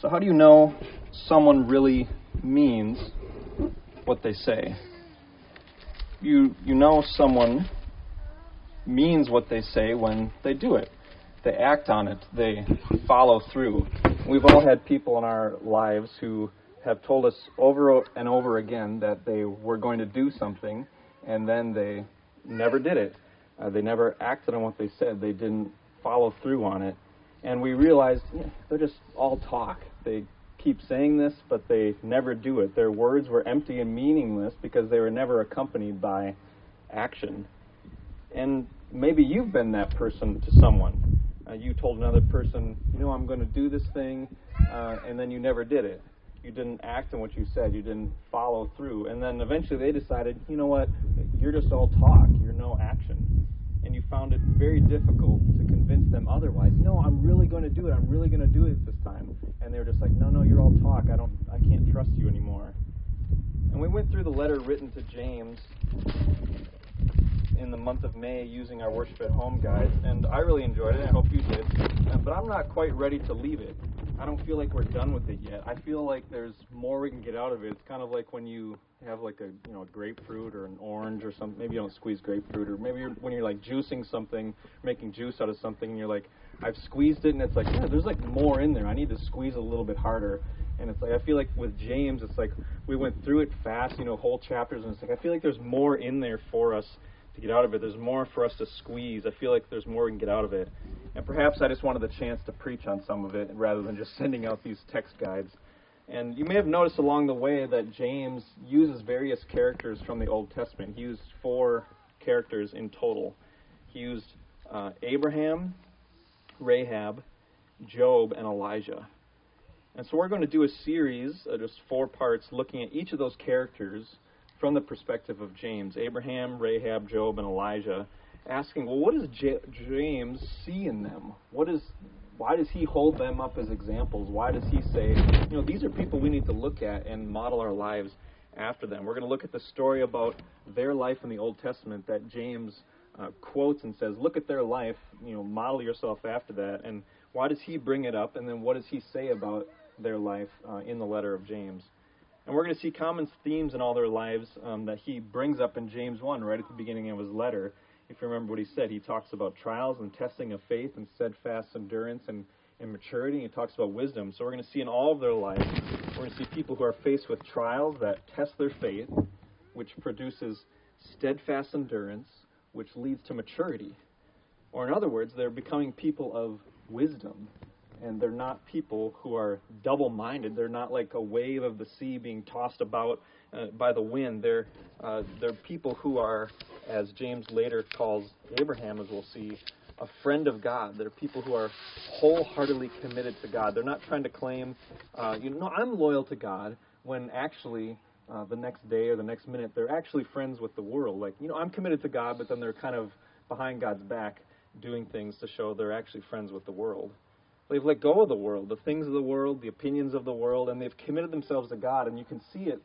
So, how do you know someone really means what they say? You, you know someone means what they say when they do it. They act on it, they follow through. We've all had people in our lives who have told us over and over again that they were going to do something, and then they never did it. Uh, they never acted on what they said. They didn't follow through on it and we realized yeah, they're just all talk. They keep saying this, but they never do it. Their words were empty and meaningless because they were never accompanied by action. And maybe you've been that person to someone. Uh, you told another person, you know, I'm going to do this thing, uh, and then you never did it. You didn't act on what you said. You didn't follow through. And then eventually they decided, you know what, you're just all talk. You're no action. And you found it very difficult to convince otherwise. No, I'm really going to do it. I'm really going to do it this time. And they were just like, no, no, you're all talk. I don't, I can't trust you anymore. And we went through the letter written to James in the month of May using our worship at home guide, and I really enjoyed it. I hope you did. But I'm not quite ready to leave it. I don't feel like we're done with it yet. I feel like there's more we can get out of it. It's kind of like when you have like a you know a grapefruit or an orange or something. Maybe you don't squeeze grapefruit, or maybe you're, when you're like juicing something, making juice out of something, and you're like, I've squeezed it, and it's like, yeah, there's like more in there. I need to squeeze a little bit harder. And it's like I feel like with James, it's like we went through it fast, you know, whole chapters, and it's like I feel like there's more in there for us to get out of it. There's more for us to squeeze. I feel like there's more we can get out of it. And perhaps I just wanted the chance to preach on some of it rather than just sending out these text guides. And you may have noticed along the way that James uses various characters from the Old Testament. He used four characters in total. He used uh, Abraham, Rahab, Job, and Elijah. And so we're going to do a series, uh, just four parts, looking at each of those characters from the perspective of James Abraham, Rahab, Job, and Elijah, asking, well, what does J- James see in them? What is, why does he hold them up as examples? Why does he say, you know, these are people we need to look at and model our lives after them? We're going to look at the story about their life in the Old Testament that James uh, quotes and says, look at their life, you know, model yourself after that. And why does he bring it up? And then what does he say about their life uh, in the letter of James? And we're going to see common themes in all their lives um, that he brings up in James 1 right at the beginning of his letter. If you remember what he said, he talks about trials and testing of faith and steadfast endurance and, and maturity. He talks about wisdom. So we're going to see in all of their lives, we're going to see people who are faced with trials that test their faith, which produces steadfast endurance, which leads to maturity. Or in other words, they're becoming people of wisdom and they're not people who are double minded. They're not like a wave of the sea being tossed about uh, by the wind. They're, uh, they're people who are, as James later calls Abraham, as we'll see, a friend of God. They're people who are wholeheartedly committed to God. They're not trying to claim, uh, you know, I'm loyal to God, when actually uh, the next day or the next minute they're actually friends with the world. Like, you know, I'm committed to God, but then they're kind of behind God's back doing things to show they're actually friends with the world. They've let go of the world, the things of the world, the opinions of the world, and they've committed themselves to God. And you can see it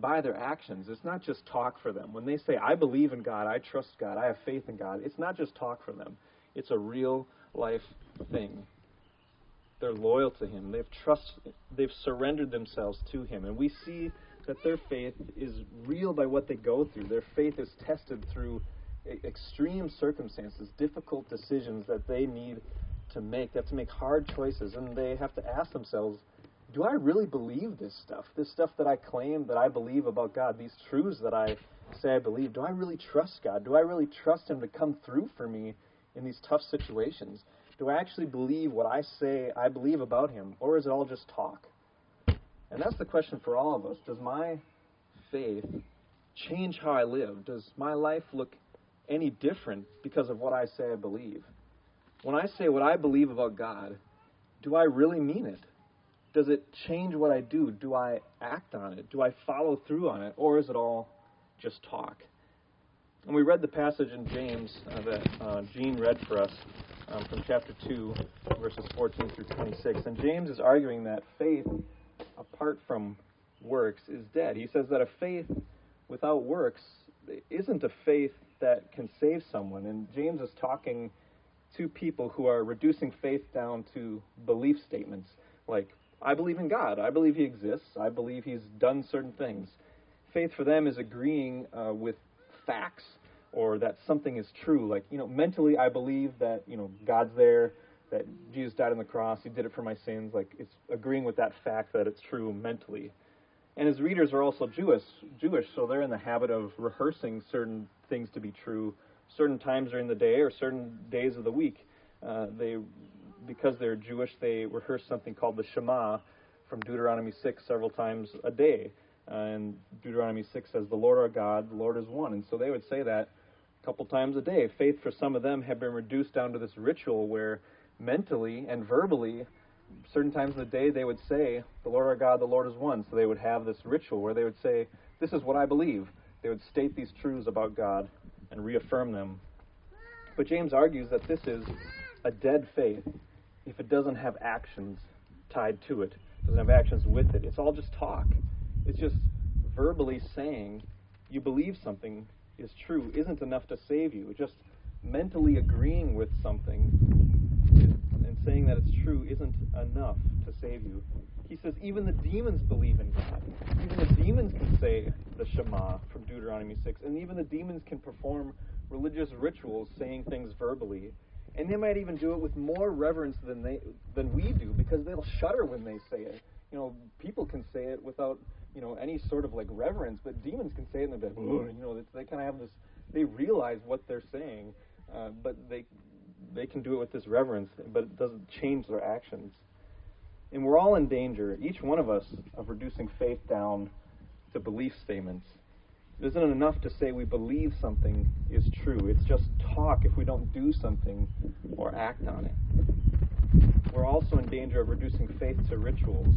by their actions. It's not just talk for them. When they say, I believe in God, I trust God, I have faith in God, it's not just talk for them, it's a real life thing. They're loyal to Him. They've trust. They've surrendered themselves to Him, and we see that their faith is real by what they go through. Their faith is tested through extreme circumstances, difficult decisions that they need to make. They have to make hard choices, and they have to ask themselves, do I really believe this stuff? This stuff that I claim that I believe about God, these truths that I say I believe, do I really trust God? Do I really trust Him to come through for me in these tough situations? Do I actually believe what I say I believe about Him, or is it all just talk? And that's the question for all of us. Does my faith change how I live? Does my life look any different because of what I say I believe? When I say what I believe about God, do I really mean it? Does it change what I do? Do I act on it? Do I follow through on it? Or is it all just talk? And we read the passage in James uh, that uh, Gene read for us um, from chapter 2, verses 14 through 26. And James is arguing that faith, apart from works, is dead. He says that a faith without works isn't a faith that can save someone. And James is talking to people who are reducing faith down to belief statements like I believe in God. I believe He exists. I believe He's done certain things. Faith for them is agreeing uh, with facts or that something is true. Like, you know, mentally I believe that, you know, God's there, that Jesus died on the cross, He did it for my sins. Like, it's agreeing with that fact that it's true mentally. And his readers are also Jewish, Jewish, so they're in the habit of rehearsing certain things to be true, certain times during the day or certain days of the week. Uh, they, because they're Jewish, they rehearse something called the Shema from Deuteronomy 6 several times a day. Uh, and Deuteronomy 6 says, "The Lord our God, the Lord is one." And so they would say that a couple times a day. Faith for some of them had been reduced down to this ritual where mentally and verbally certain times of the day they would say, The Lord our God, the Lord is one. So they would have this ritual where they would say, This is what I believe. They would state these truths about God and reaffirm them. But James argues that this is a dead faith if it doesn't have actions tied to it, doesn't have actions with it. It's all just talk. It's just verbally saying you believe something is true isn't enough to save you. Just mentally agreeing with something saying that it's true isn't enough to save you. He says even the demons believe in God. Even the demons can say the Shema from Deuteronomy 6, and even the demons can perform religious rituals saying things verbally. And they might even do it with more reverence than they than we do because they'll shudder when they say it. You know, people can say it without, you know, any sort of like reverence, but demons can say it and they're you know, they kind of have this they realize what they're saying, uh, but they they can do it with this reverence, but it doesn't change their actions. And we're all in danger, each one of us, of reducing faith down to belief statements. It isn't enough to say we believe something is true. It's just talk if we don't do something or act on it. We're also in danger of reducing faith to rituals.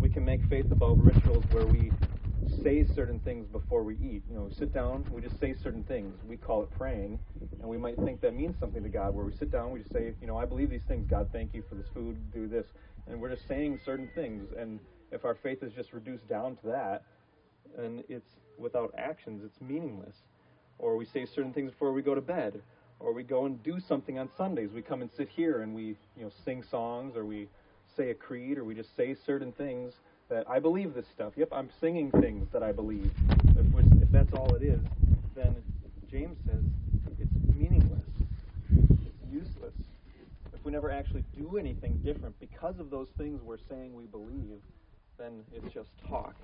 We can make faith about rituals where we say certain things before we eat. You know, sit down, we just say certain things. We call it praying, and we might think that means something to God. Where we sit down, we just say, you know, I believe these things. God, thank you for this food. Do this, and we're just saying certain things. And if our faith is just reduced down to that, and it's without actions, it's meaningless. Or we say certain things before we go to bed, or we go and do something on Sundays. We come and sit here and we, you know, sing songs, or we say a creed, or we just say certain things that I believe this stuff. Yep, I'm singing things that I believe. If, if that's all it is, then James says it's meaningless. It's useless. If we never actually do anything different because of those things we're saying we believe, then it's just talk.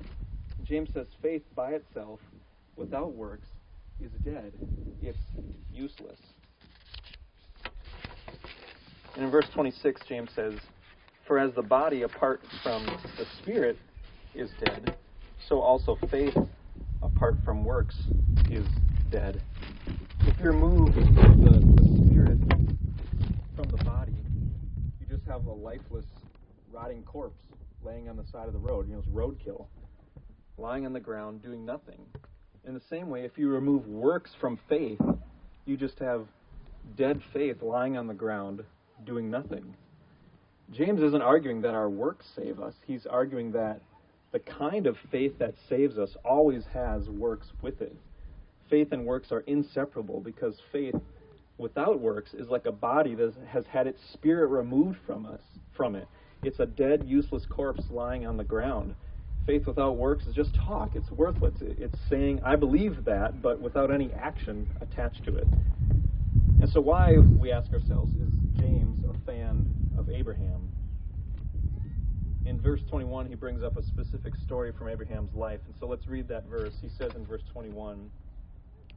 James says faith by itself, without works, is dead. It's useless. And in verse 26, James says, for as the body apart from the Spirit is dead, so also faith apart from works is dead. If you remove the, the Spirit from the body, you just have a lifeless, rotting corpse laying on the side of the road. You know, it's roadkill. Lying on the ground, doing nothing. In the same way, if you remove works from faith, you just have dead faith lying on the ground, doing nothing. James isn't arguing that our works save us. He's arguing that the kind of faith that saves us always has works with it. Faith and works are inseparable because faith without works is like a body that has had its spirit removed from us from it. It's a dead, useless corpse lying on the ground. Faith without works is just talk. It's worthless. It's saying, I believe that, but without any action attached to it. And so, why, we ask ourselves, is James of Abraham. In verse 21, he brings up a specific story from Abraham's life. And so let's read that verse. He says in verse 21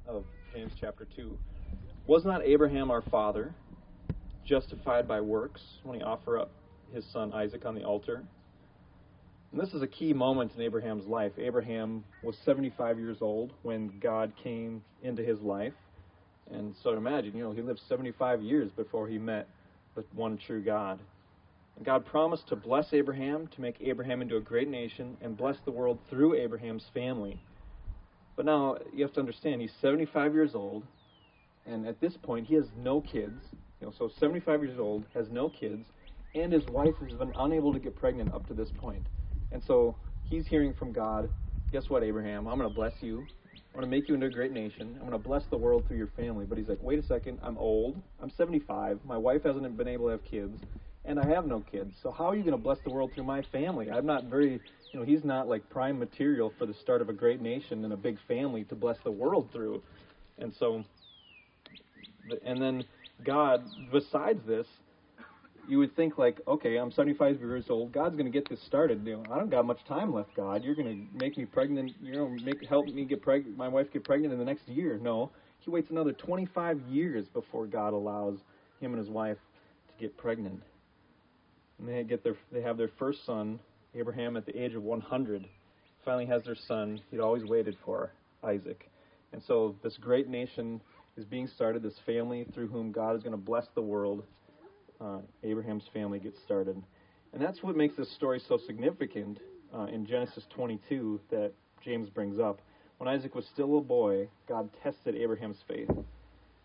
of James chapter 2 Was not Abraham our father justified by works when he offered up his son Isaac on the altar? And this is a key moment in Abraham's life. Abraham was 75 years old when God came into his life. And so imagine, you know, he lived 75 years before he met the one true God. And God promised to bless Abraham, to make Abraham into a great nation, and bless the world through Abraham's family. But now you have to understand, he's 75 years old, and at this point he has no kids. You know, so 75 years old, has no kids, and his wife has been unable to get pregnant up to this point. And so he's hearing from God, guess what, Abraham? I'm going to bless you. I'm going to make you into a great nation. I'm going to bless the world through your family. But he's like, wait a second, I'm old. I'm 75. My wife hasn't been able to have kids. and I have no kids. So how are you going to bless the world through my family? I'm not very, you know, he's not like prime material for the start of a great nation and a big family to bless the world through. And so, and then God, besides this, you would think like, okay, I'm 75 years old. God's going to get this started. You know, I don't got much time left. God, you're going to make me pregnant. You know, make help me get pregnant. My wife get pregnant in the next year. No, he waits another 25 years before God allows him and his wife to get pregnant. And they get their they have their first son, Abraham, at the age of 100. Finally has their son. He'd always waited for Isaac. And so this great nation is being started. This family through whom God is going to bless the world uh, Abraham's family gets started. And that's what makes this story so significant uh, in Genesis 22 that James brings up. When Isaac was still a boy, God tested Abraham's faith. And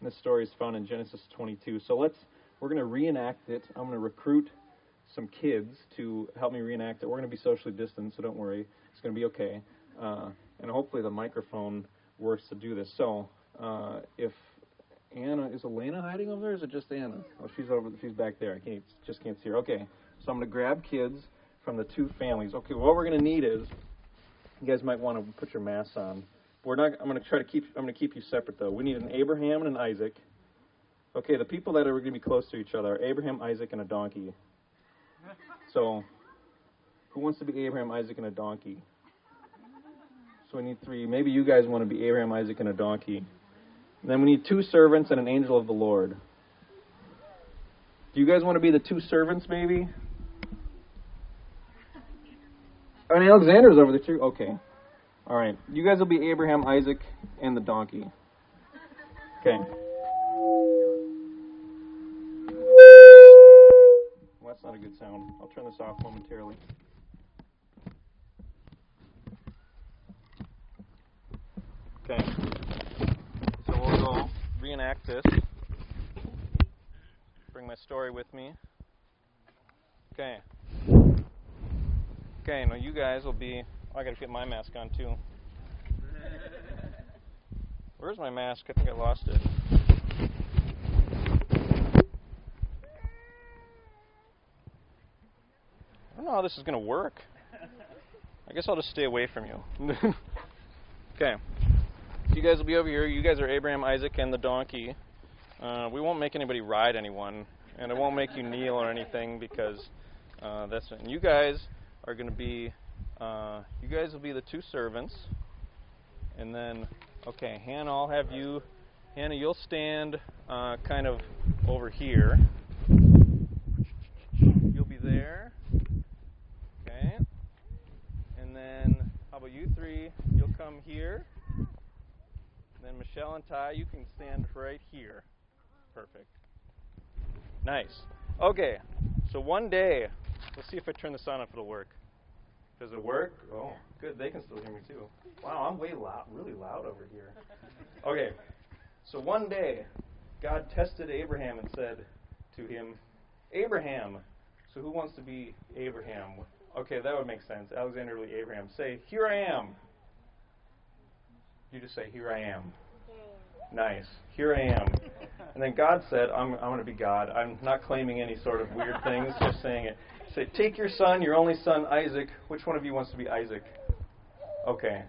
this story is found in Genesis 22. So let's we're going to reenact it. I'm going to recruit some kids to help me reenact it. We're going to be socially distant, so don't worry. It's going to be okay. Uh, and hopefully the microphone works to do this. So uh, if Anna. Is Elena hiding over there? Or is it just Anna? Oh, she's over. She's back there. I can't, just can't see her. Okay, so I'm to grab kids from the two families. Okay, what we're to need is you guys might want to put your masks on. We're not. I'm to try to keep. I'm to keep you separate though. We need an Abraham and an Isaac. Okay, the people that are to be close to each other are Abraham, Isaac, and a donkey. So, who wants to be Abraham, Isaac, and a donkey? So we need three. Maybe you guys want to be Abraham, Isaac, and a donkey. And then we need two servants and an angel of the Lord. Do you guys want to be the two servants, maybe? Oh, and Alexander's over there too. Okay. All right. You guys will be Abraham, Isaac, and the donkey. Okay. Well, that's not a good sound. I'll turn this off momentarily. Okay reenact this. Bring my story with me. Okay. Okay, now you guys will be. Oh, I gotta get my mask on too. Where's my mask? I think I lost it. I don't know how this is gonna work. I guess I'll just stay away from you. okay. You guys will be over here. You guys are Abraham, Isaac, and the donkey. Uh, we won't make anybody ride anyone, and it won't make you kneel or anything because uh, that's. And you guys are going to be. Uh, you guys will be the two servants, and then okay, Hannah, I'll have you. Hannah, you'll stand uh, kind of over here. You'll be there. Okay. And then, how about you three? You'll come here. Then Michelle and Ty, you can stand right here. Perfect. Nice. Okay, so one day, let's see if I turn this on if it'll work. Does it work? Oh, good. They can still hear me too. Wow, I'm way loud, really loud over here. Okay, so one day, God tested Abraham and said to him, Abraham. So who wants to be Abraham? Okay, that would make sense. Alexander be Abraham. Say, Here I am. You just say, Here I am. Nice. Here I am. And then God said, I'm, I'm going to be God. I'm not claiming any sort of weird things, just saying it. Say, Take your son, your only son, Isaac. Which one of you wants to be Isaac? Okay.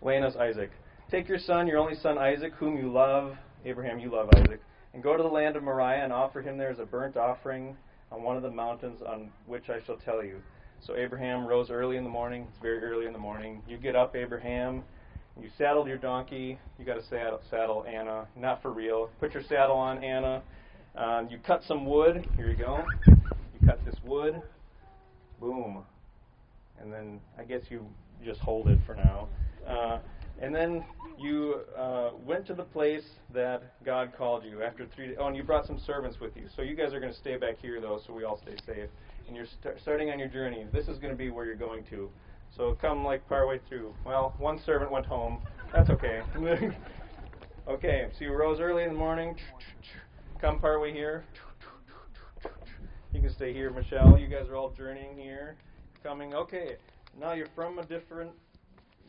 Lena's Isaac. Take your son, your only son, Isaac, whom you love. Abraham, you love Isaac. And go to the land of Moriah and offer him there as a burnt offering on one of the mountains on which I shall tell you. So Abraham rose early in the morning. It's very early in the morning. You get up, Abraham. You saddled your donkey. You got to saddle, saddle Anna, not for real. Put your saddle on Anna. Um, you cut some wood. Here you go. You cut this wood. Boom. And then I guess you just hold it for now. Uh, and then you uh, went to the place that God called you after three days. Oh, and you brought some servants with you. So you guys are going to stay back here, though, so we all stay safe. And you're st- starting on your journey. This is going to be where you're going to. So come like partway through. Well, one servant went home. That's okay. okay, so you rose early in the morning. Come partway here. You can stay here, Michelle. You guys are all journeying here. Coming. Okay, now you're from a different.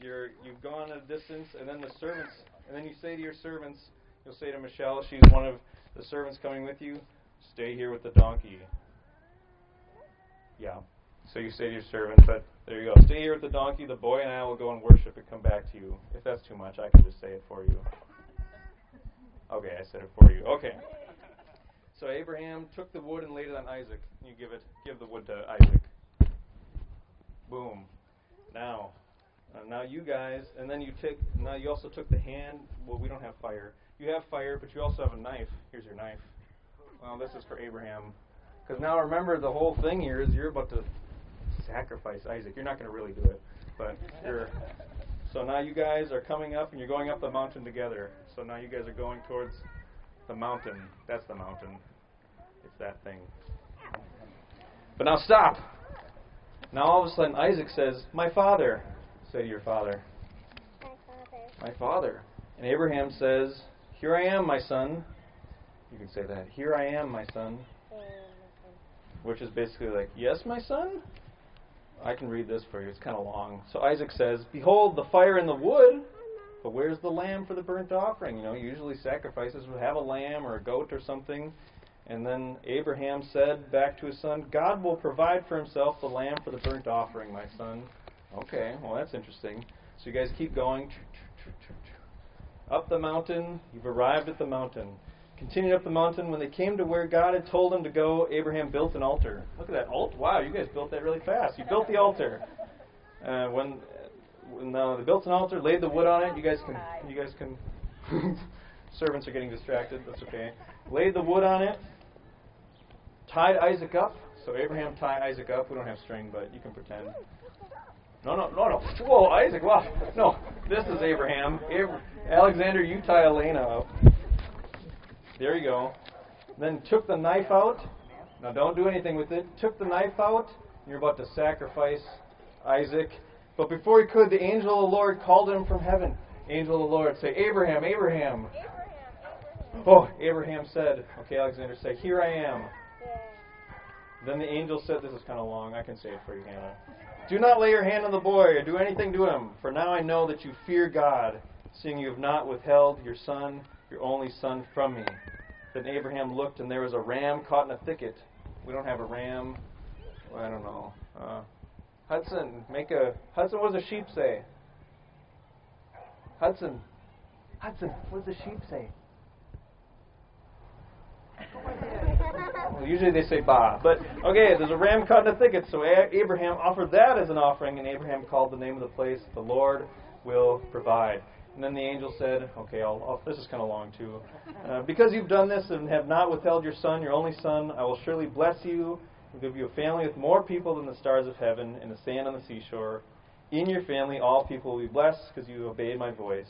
You're you've gone a distance, and then the servants, and then you say to your servants, you'll say to Michelle, she's one of the servants coming with you. Stay here with the donkey. Yeah. So you say to your servant, but there you go. Stay here with the donkey. The boy and I will go and worship and come back to you. If that's too much, I can just say it for you. Okay, I said it for you. Okay. So Abraham took the wood and laid it on Isaac. You give it, give the wood to Isaac. Boom. Now, uh, now you guys, and then you take. Now you also took the hand. Well, we don't have fire. You have fire, but you also have a knife. Here's your knife. Well, this is for Abraham. Because now remember, the whole thing here is you're about to sacrifice Isaac. You're not going to really do it, but you're. So now you guys are coming up and you're going up the mountain together. So now you guys are going towards the mountain. That's the mountain. It's that thing. But now stop. Now all of a sudden Isaac says, My father. Say to your father. My father. My father. And Abraham says, Here I am, my son. You can say that. Here I am, my son. Which is basically like, Yes, my son? I can read this for you. It's kind of long. So Isaac says, Behold, the fire and the wood, but where's the lamb for the burnt offering? You know, usually sacrifices would have a lamb or a goat or something. And then Abraham said back to his son, God will provide for himself the lamb for the burnt offering, my son. Okay, well, that's interesting. So you guys keep going. Up the mountain. You've arrived at the mountain. Continued up the mountain. When they came to where God had told them to go, Abraham built an altar. Look at that altar! Wow, you guys built that really fast. You built the altar. Uh, when when uh, they built an altar, laid the wood on it. You guys can you guys can. servants are getting distracted. That's okay. Laid the wood on it. Tied Isaac up. So Abraham tied Isaac up. We don't have string, but you can pretend. No, no, no, no. Whoa, Isaac. Wow. No, this is Abraham. Ab- Alexander, you tie Elena up. There you go. Then took the knife out. Now don't do anything with it. Took the knife out. You're about to sacrifice Isaac. But before he could, the angel of the Lord called him from heaven. Angel of the Lord, say, Abraham, Abraham. Oh, Abraham said, okay, Alexander, say, Here I am. Then the angel said, This is kind of long. I can say it for you, Hannah. Do not lay your hand on the boy or do anything to him, for now I know that you fear God, seeing you have not withheld your son, your only son, from me. Then Abraham looked, and there was a ram caught in a thicket. We don't have a ram. I don't know. Uh, Hudson, make a. Hudson, what does a sheep say? Hudson. Hudson, what does a sheep say? Well, usually they say ba. But, okay, there's a ram caught in a thicket, so Abraham offered that as an offering, and Abraham called the name of the place, The Lord Will Provide. And then the angel said, okay, I'll, I'll, this is kind of long too. Uh, because you've done this and have not withheld your son, your only son, I will surely bless you and give you a family with more people than the stars of heaven and the sand on the seashore. In your family, all people will be blessed because you obeyed my voice.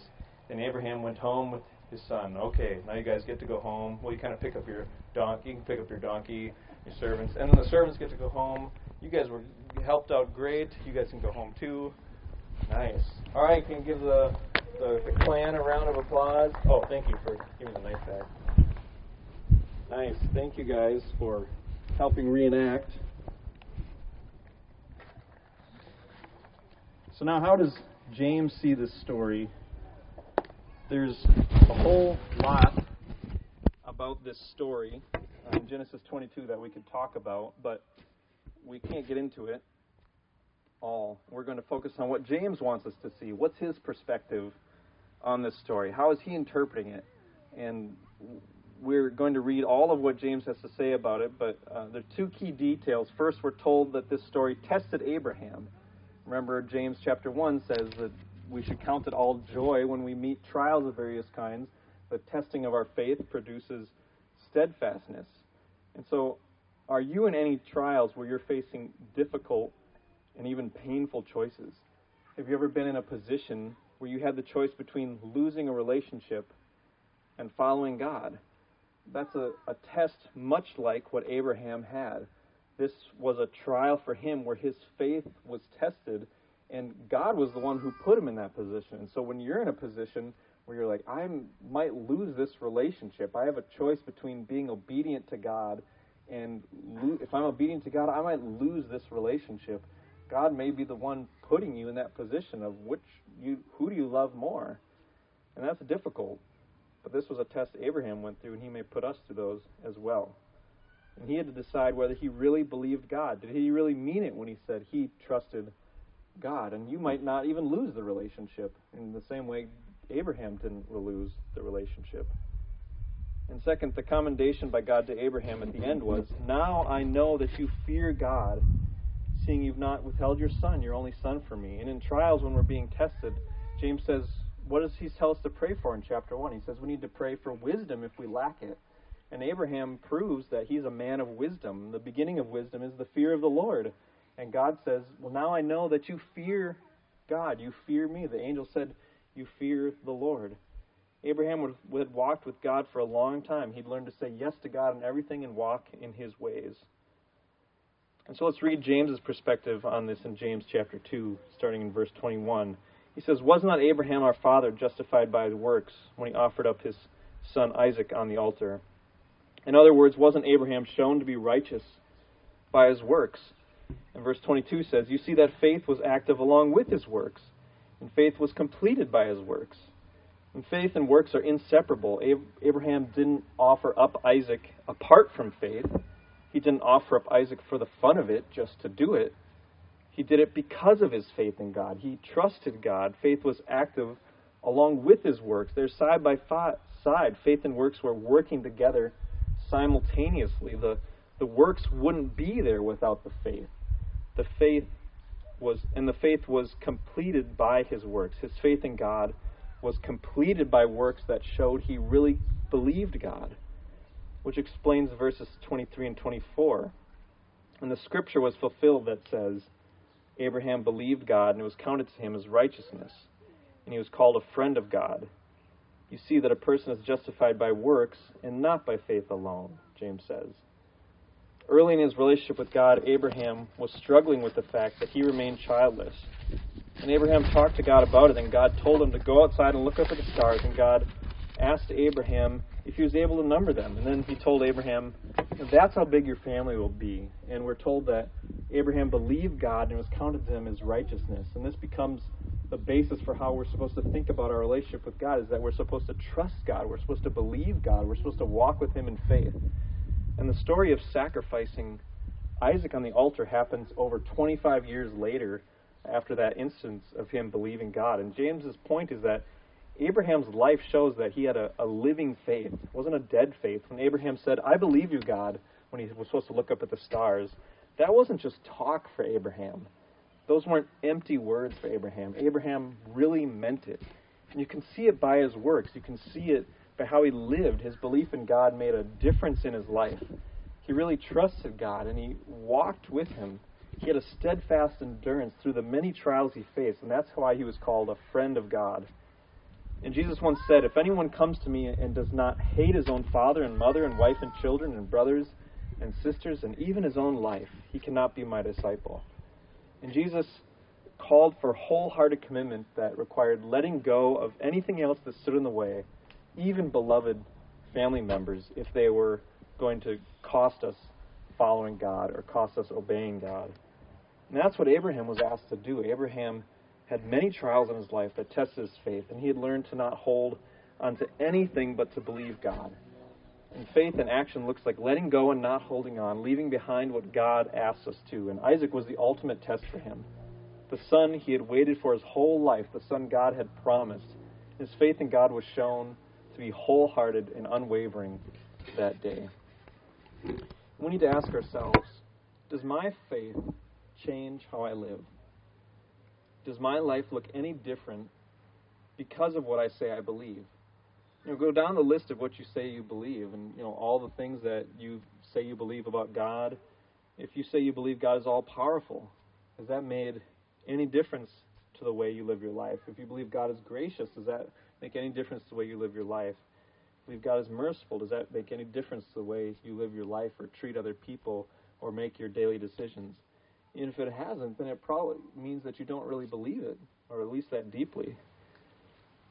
Then Abraham went home with his son. Okay, now you guys get to go home. Well, you kind of pick up your donkey. You can pick up your donkey, your servants, and then the servants get to go home. You guys were helped out great. You guys can go home too. Nice. All right, can you give the, the, the clan a round of applause? Oh, thank you for giving the knife back. Nice. Thank you guys for helping reenact. So now, how does James see this story? There's a whole lot about this story uh, in Genesis 22 that we could talk about, but we can't get into it all. We're going to focus on what James wants us to see. What's his perspective on this story? How is he interpreting it? And we're going to read all of what James has to say about it, but uh, there are two key details. First, we're told that this story tested Abraham. Remember, James chapter 1 says that we should count it all joy when we meet trials of various kinds. The testing of our faith produces steadfastness. And so, are you in any trials where you're facing difficult and even painful choices? Have you ever been in a position where you had the choice between losing a relationship and following God? That's a, a test much like what Abraham had. This was a trial for him where his faith was tested, and God was the one who put him in that position. And so when you're in a position where you're like, I might lose this relationship, I have a choice between being obedient to God and lo- if I'm obedient to God, I might lose this relationship. God may be the one putting you in that position of which you who do you love more, and that's difficult. But this was a test Abraham went through, and he may put us through those as well. And he had to decide whether he really believed God. Did he really mean it when he said he trusted God? And you might not even lose the relationship in the same way Abraham didn't lose the relationship. And second, the commendation by God to Abraham at the end was, Now I know that you fear God, seeing you've not withheld your son, your only son, from me. And in trials, when we're being tested, James says, What does he tell us to pray for in chapter 1? He says we need to pray for wisdom if we lack it. And Abraham proves that he's a man of wisdom. The beginning of wisdom is the fear of the Lord. And God says, Well, now I know that you fear God. You fear me. The angel said, You fear the Lord. Abraham had walked with God for a long time. He'd learned to say yes to God in everything and walk in his ways. And so let's read James's perspective on this in James chapter 2, starting in verse 21. He says, Was not Abraham our father justified by his works when he offered up his son Isaac on the altar? In other words, wasn't Abraham shown to be righteous by his works? And verse 22 says, You see that faith was active along with his works, and faith was completed by his works. And faith and works are inseparable. Abraham didn't offer up Isaac apart from faith. He didn't offer up Isaac for the fun of it, just to do it. He did it because of his faith in God. He trusted God. Faith was active along with his works. They're side by side. Faith and works were working together simultaneously. The, the works wouldn't be there without the faith. The faith was, and the faith was completed by his works. His faith in God was completed by works that showed he really believed God, which explains verses 23 and 24. And the scripture was fulfilled that says, Abraham believed God, and it was counted to him as righteousness, and he was called a friend of God you see that a person is justified by works and not by faith alone, James says. Early in his relationship with God, Abraham was struggling with the fact that he remained childless. And Abraham talked to God about it, and God told him to go outside and look up at the stars, and God asked Abraham if he was able to number them. And then he told Abraham, That's how big your family will be. And we're told that Abraham believed God and was counted to him as righteousness. And this becomes the basis for how we're supposed to think about our relationship with God is that we're supposed to trust God, we're supposed to believe God, we're supposed to walk with Him in faith. And the story of sacrificing Isaac on the altar happens over 25 years later after that instance of him believing God. And James's point is that Abraham's life shows that he had a, a living faith. It wasn't a dead faith. When Abraham said, I believe you, God, when he was supposed to look up at the stars, that wasn't just talk for Abraham. Those weren't empty words for Abraham. Abraham really meant it. And you can see it by his works. You can see it by how he lived. His belief in God made a difference in his life. He really trusted God and he walked with him. He had a steadfast endurance through the many trials he faced, and that's why he was called a friend of God. And Jesus once said, If anyone comes to me and does not hate his own father and mother and wife and children and brothers and sisters and even his own life, he cannot be my disciple. And Jesus called for wholehearted commitment that required letting go of anything else that stood in the way, even beloved family members, if they were going to cost us following God or cost us obeying God. And that's what Abraham was asked to do. Abraham had many trials in his life that tested his faith, and he had learned to not hold onto anything but to believe God. And faith in action looks like letting go and not holding on, leaving behind what God asks us to. And Isaac was the ultimate test for him. The son he had waited for his whole life, the son God had promised. His faith in God was shown to be wholehearted and unwavering that day. We need to ask ourselves Does my faith change how I live? Does my life look any different because of what I say I believe? you know, go down the list of what you say you believe, and you know all the things that you say you believe about God. If you say you believe God is all powerful, has that made any difference to the way you live your life? If you believe God is gracious, does that make any difference to the way you live your life? If you believe God is merciful, does that make any difference to the way you live your life or treat other people or make your daily decisions? And if it hasn't, then it probably means that you don't really believe it, or at least that deeply.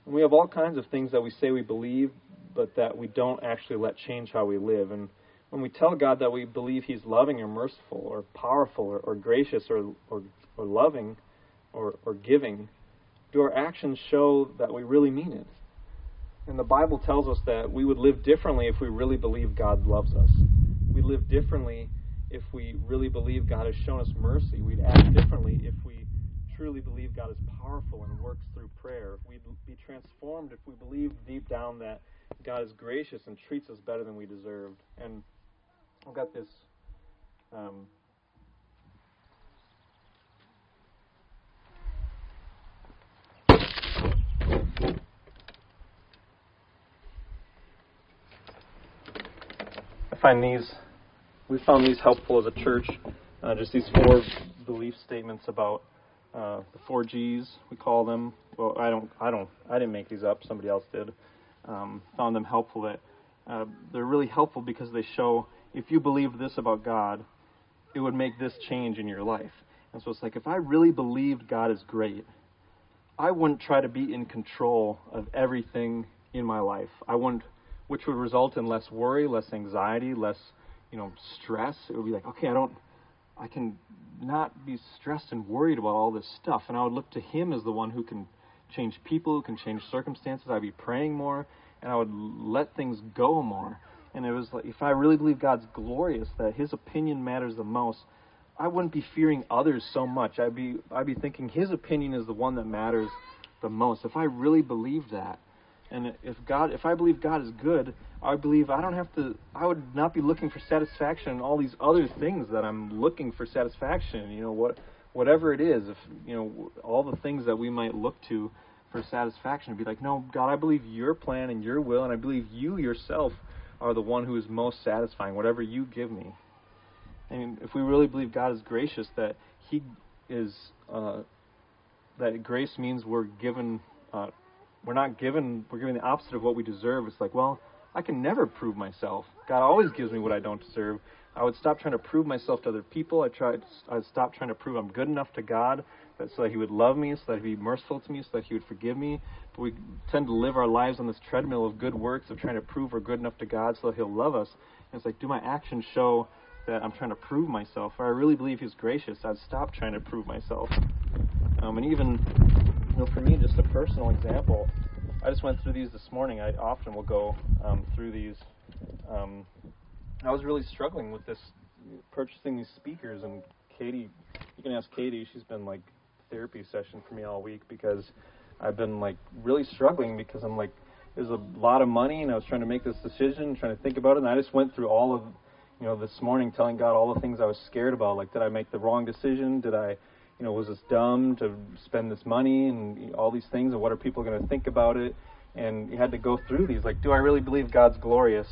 And we have all kinds of things that we say we believe, but that we don't actually let change how we live. And when we tell God that we believe He's loving or merciful or powerful or, or gracious or, or, or loving or, or giving, do our actions show that we really mean it? And the Bible tells us that we would live differently if we really believe God loves us. we live differently if we really believe God has shown us mercy. We'd act differently if we truly believe God is powerful and works through prayer. We'd be transformed if we believe deep down that God is gracious and treats us better than we deserved. And I've got this. Um, I find these, we found these helpful as a church. Uh, just these four belief statements about uh, the four G's we call them. Well, I don't, I don't, I didn't make these up. Somebody else did. Um, found them helpful. That uh, they're really helpful because they show if you believe this about God, it would make this change in your life. And so it's like if I really believed God is great, I wouldn't try to be in control of everything in my life. I wouldn't, which would result in less worry, less anxiety, less, you know, stress. It would be like, okay, I don't, I can not be stressed and worried about all this stuff. And I would look to Him as the one who can change people, who can change circumstances. I'd be praying more, and I would let things go more. And it was like, if I really believe God's glorious, that His opinion matters the most, I wouldn't be fearing others so much. I'd be, I'd be thinking His opinion is the one that matters the most. If I really believe that, and if God, if I believe God is good, I believe I don't have to. I would not be looking for satisfaction in all these other things that I'm looking for satisfaction. You know what, whatever it is, if you know all the things that we might look to for satisfaction, be like, no, God, I believe Your plan and Your will, and I believe You yourself are the one who is most satisfying. Whatever You give me. And if we really believe God is gracious, that He is, uh, that grace means we're given. Uh, we're not given we're given the opposite of what we deserve. It's like, well, I can never prove myself. God always gives me what I don't deserve. I would stop trying to prove myself to other people. I tried I'd stop trying to prove I'm good enough to God that so that he would love me, so that he'd be merciful to me, so that he would forgive me. But we tend to live our lives on this treadmill of good works of trying to prove we're good enough to God so that he'll love us. And it's like, do my actions show that I'm trying to prove myself? I really believe he's gracious, I'd stop trying to prove myself. Um, and even you know, for me, just a personal example, I just went through these this morning. I often will go um, through these. Um, I was really struggling with this, purchasing these speakers, and Katie, you can ask Katie. She's been like therapy session for me all week because I've been like really struggling because I'm like there's a lot of money and I was trying to make this decision, trying to think about it, and I just went through all of you know this morning telling God all the things I was scared about. Like, did I make the wrong decision? Did I you know, was this dumb to spend this money and all these things, and what are people going to think about it? And you had to go through these. Like, do I really believe God's glorious?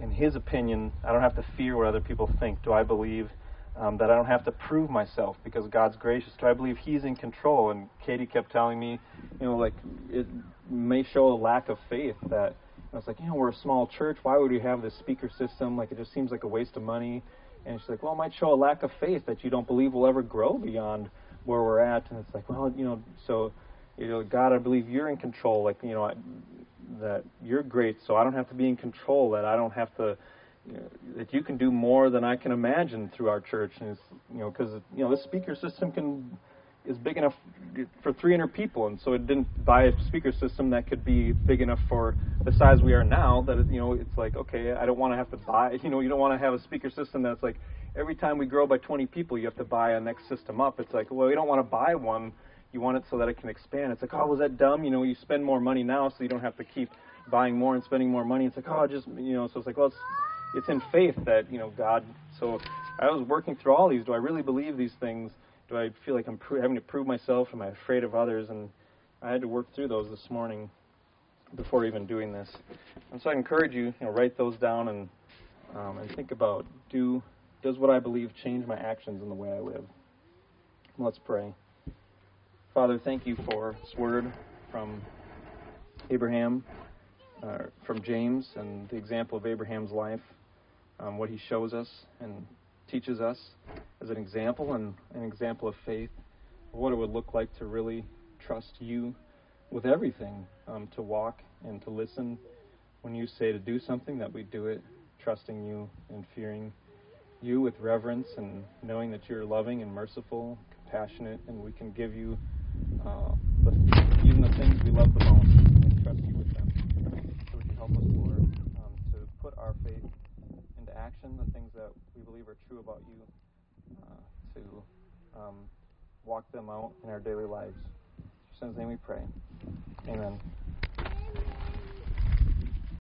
In His opinion, I don't have to fear what other people think. Do I believe um, that I don't have to prove myself because God's gracious? Do I believe He's in control? And Katie kept telling me, you know, like it may show a lack of faith that. I was like, you know, we're a small church. Why would we have this speaker system? Like, it just seems like a waste of money. And she's like, well, it might show a lack of faith that you don't believe we'll ever grow beyond where we're at. And it's like, well, you know, so, you know, God, I believe you're in control. Like, you know, I, that you're great, so I don't have to be in control. That I don't have to, you know, that you can do more than I can imagine through our church. And it's, you know, because you know, this speaker system can is big enough for 300 people, and so it didn't buy a speaker system that could be big enough for the size we are now. That it, you know, it's like okay, I don't want to have to buy. You know, you don't want to have a speaker system that's like every time we grow by 20 people, you have to buy a next system up. It's like well, you don't want to buy one. You want it so that it can expand. It's like oh, was that dumb? You know, you spend more money now, so you don't have to keep buying more and spending more money. It's like oh, just you know, so it's like well, it's it's in faith that you know God. So I was working through all these. Do I really believe these things? I feel like I'm pro- having to prove myself? Am I afraid of others? And I had to work through those this morning before even doing this. And so I encourage you, you know, write those down and um, and think about do does what I believe change my actions and the way I live. Let's pray. Father, thank you for this word from Abraham, uh, from James, and the example of Abraham's life, um, what he shows us, and teaches us as an example and an example of faith of what it would look like to really trust you with everything, um, to walk and to listen when you say to do something, that we do it, trusting you and fearing you with reverence and knowing that you're loving and merciful, compassionate, and we can give you uh, the, even the things we love the most and trust you with them. So would you help us, Lord, um, to put our faith action the things that we believe are true about you, uh, to um, walk them out in our daily lives. In your son's name we pray. Amen.